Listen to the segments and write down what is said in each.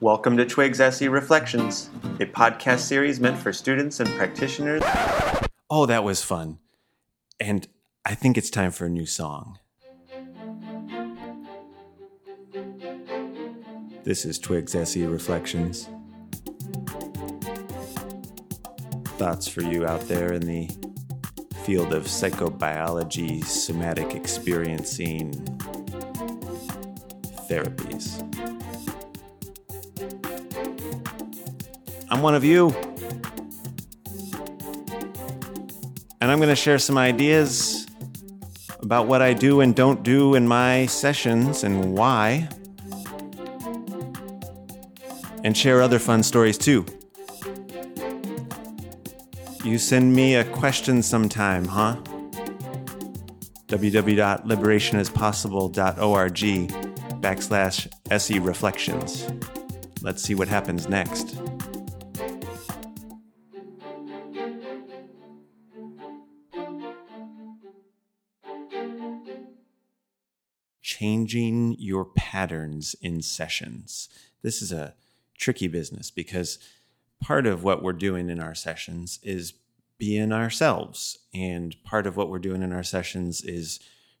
Welcome to Twigs SE Reflections, a podcast series meant for students and practitioners. Oh, that was fun. And I think it's time for a new song. This is Twigs SE Reflections. Thoughts for you out there in the field of psychobiology, somatic experiencing therapies. I'm one of you. And I'm going to share some ideas about what I do and don't do in my sessions and why. And share other fun stories too. You send me a question sometime, huh? www.liberationispossible.org backslash SE Reflections. Let's see what happens next. Changing your patterns in sessions. This is a tricky business because part of what we're doing in our sessions is being ourselves. And part of what we're doing in our sessions is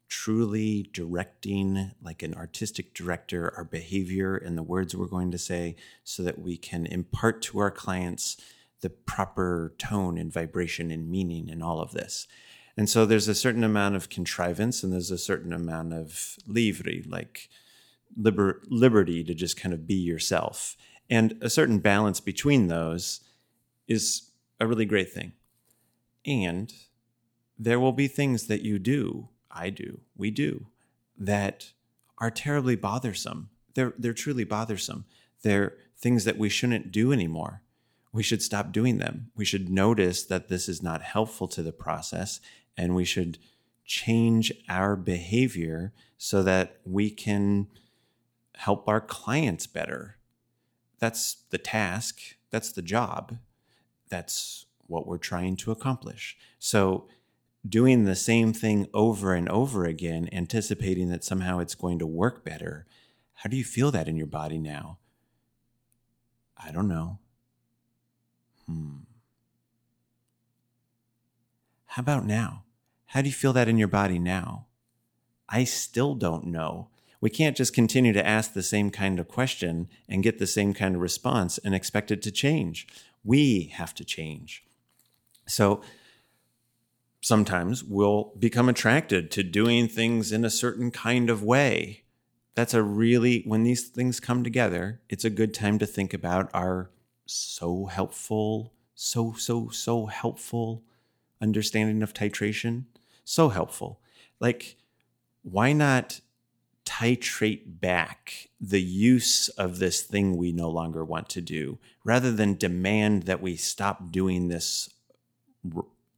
truly directing, like an artistic director, our behavior and the words we're going to say so that we can impart to our clients the proper tone and vibration and meaning in all of this. And so there's a certain amount of contrivance and there's a certain amount of livre, like liber- liberty to just kind of be yourself. And a certain balance between those is a really great thing. And there will be things that you do, I do, we do, that are terribly bothersome. They're, they're truly bothersome. They're things that we shouldn't do anymore. We should stop doing them. We should notice that this is not helpful to the process and we should change our behavior so that we can help our clients better. That's the task, that's the job, that's what we're trying to accomplish. So, doing the same thing over and over again, anticipating that somehow it's going to work better, how do you feel that in your body now? I don't know. Hmm. How about now? How do you feel that in your body now? I still don't know. We can't just continue to ask the same kind of question and get the same kind of response and expect it to change. We have to change. So sometimes we'll become attracted to doing things in a certain kind of way. That's a really, when these things come together, it's a good time to think about our so helpful, so, so, so helpful understanding of titration so helpful. Like, why not titrate back the use of this thing we no longer want to do rather than demand that we stop doing this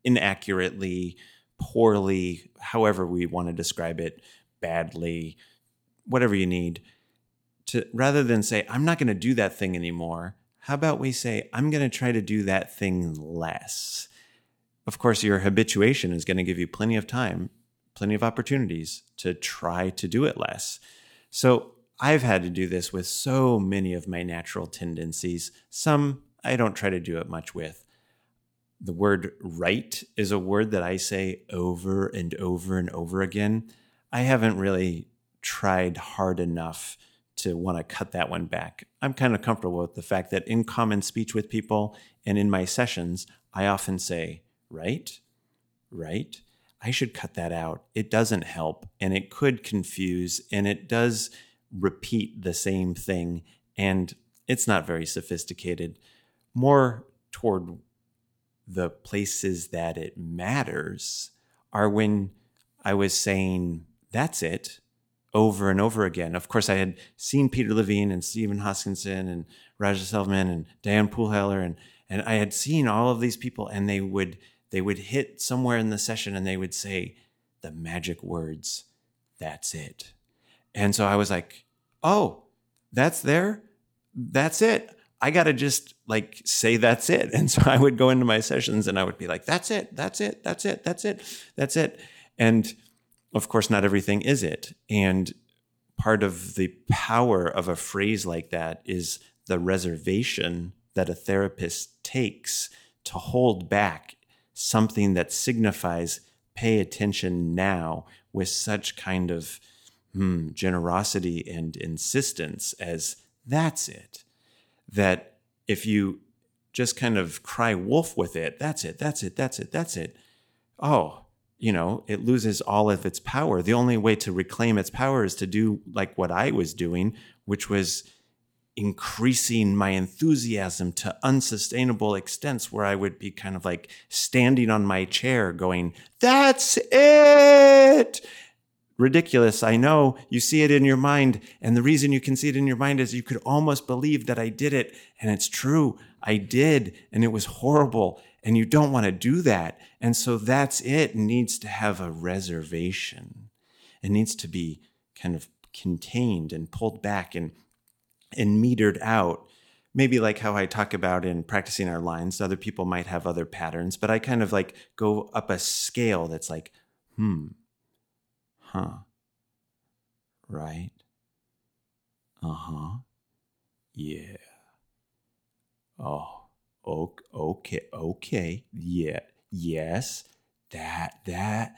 inaccurately, poorly, however we want to describe it, badly, whatever you need? To rather than say, I'm not going to do that thing anymore, how about we say, I'm going to try to do that thing less? of course, your habituation is going to give you plenty of time, plenty of opportunities to try to do it less. So I've had to do this with so many of my natural tendencies. Some I don't try to do it much with. The word right is a word that I say over and over and over again. I haven't really tried hard enough to want to cut that one back. I'm kind of comfortable with the fact that in common speech with people and in my sessions, I often say right? Right? I should cut that out. It doesn't help and it could confuse and it does repeat the same thing and it's not very sophisticated. More toward the places that it matters are when I was saying, that's it, over and over again. Of course, I had seen Peter Levine and Stephen Hoskinson and Raja Selvam and Diane Poole Heller, and, and I had seen all of these people, and they would they would hit somewhere in the session and they would say the magic words, that's it. And so I was like, oh, that's there? That's it. I got to just like say that's it. And so I would go into my sessions and I would be like, that's it, that's it, that's it, that's it, that's it. And of course, not everything is it. And part of the power of a phrase like that is the reservation that a therapist takes to hold back something that signifies pay attention now with such kind of hmm, generosity and insistence as that's it. That if you just kind of cry wolf with it, that's it, that's it, that's it, that's it. Oh, you know, it loses all of its power. The only way to reclaim its power is to do like what I was doing, which was increasing my enthusiasm to unsustainable extents where I would be kind of like standing on my chair going, That's it. Ridiculous. I know you see it in your mind. And the reason you can see it in your mind is you could almost believe that I did it. And it's true. I did. And it was horrible. And you don't want to do that. And so that's it. needs to have a reservation. It needs to be kind of contained and pulled back and and metered out. Maybe like how I talk about in practicing our lines, other people might have other patterns, but I kind of like go up a scale that's like, hmm, huh, right, uh huh, yeah, oh, okay, okay, yeah, yes, that, that,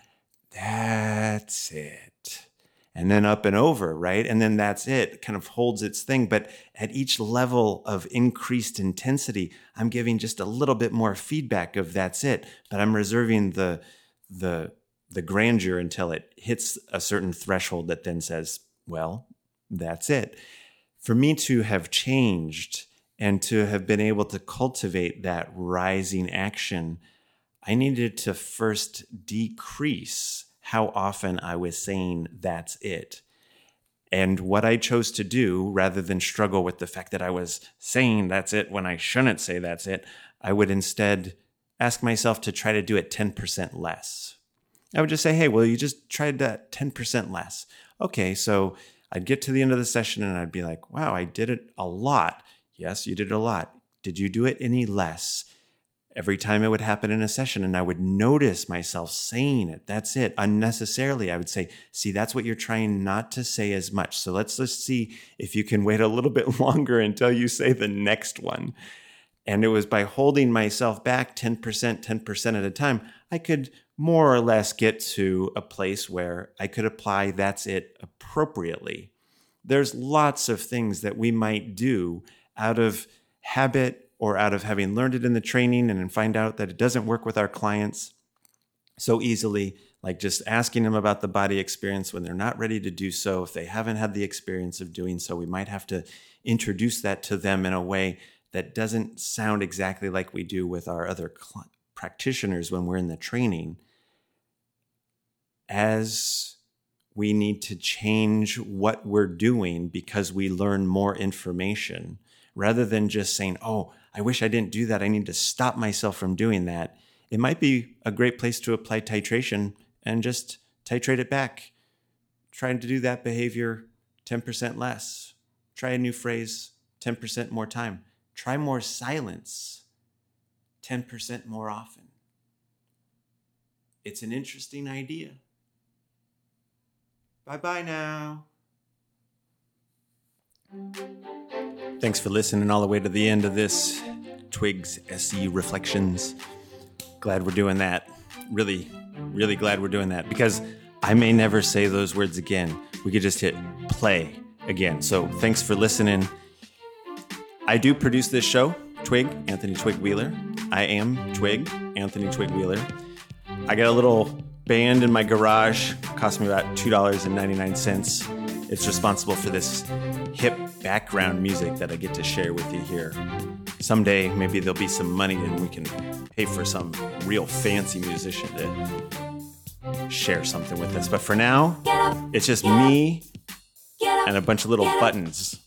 that's it and then up and over, right? And then that's it. it, kind of holds its thing. But at each level of increased intensity, I'm giving just a little bit more feedback of that's it. But I'm reserving the the the grandeur until it hits a certain threshold that then says, well, that's it. For me to have changed and to have been able to cultivate that rising action, I needed to first decrease how often I was saying that's it. And what I chose to do, rather than struggle with the fact that I was saying that's it when I shouldn't say that's it, I would instead ask myself to try to do it 10% less. I would just say, hey, well, you just tried that 10% less. Okay, so I'd get to the end of the session and I'd be like, wow, I did it a lot. Yes, you did a lot. Did you do it any less? every time it would happen in a session and I would notice myself saying it. That's it. Unnecessarily, I would say, see, that's what you're trying not to say as much. So let's just see if you can wait a little bit longer until you say the next one. And it was by holding myself back 10%, 10% at a time, I could more or less get to a place where I could apply that's it appropriately. There's lots of things that we might do out of habit or out of having learned it in the training and find out that it doesn't work with our clients so easily, like just asking them about the body experience when they're not ready to do so. If they haven't had the experience of doing so, we might have to introduce that to them in a way that doesn't sound exactly like we do with our other cl- practitioners when we're in the training. As we need to change what we're doing because we learn more information rather than just saying, oh, I wish I didn't do that. I need to stop myself from doing that. It might be a great place to apply titration and just titrate it back. Trying to do that behavior 10% less. Try a new phrase 10% more time. Try more silence 10% more often. It's an interesting idea. Bye bye now. Thanks for listening all the way to the end of this Twigs SE Reflections. Glad we're doing that. Really, really glad we're doing that because I may never say those words again. We could just hit play again. So thanks for listening. I do produce this show, Twig, Anthony Twig Wheeler. I am Twig, Anthony Twig Wheeler. I got a little band in my garage, cost me about $2.99. It's responsible for this hip background music that I get to share with you here. Someday, maybe there'll be some money and we can pay for some real fancy musician to share something with us. But for now, it's just me and a bunch of little buttons.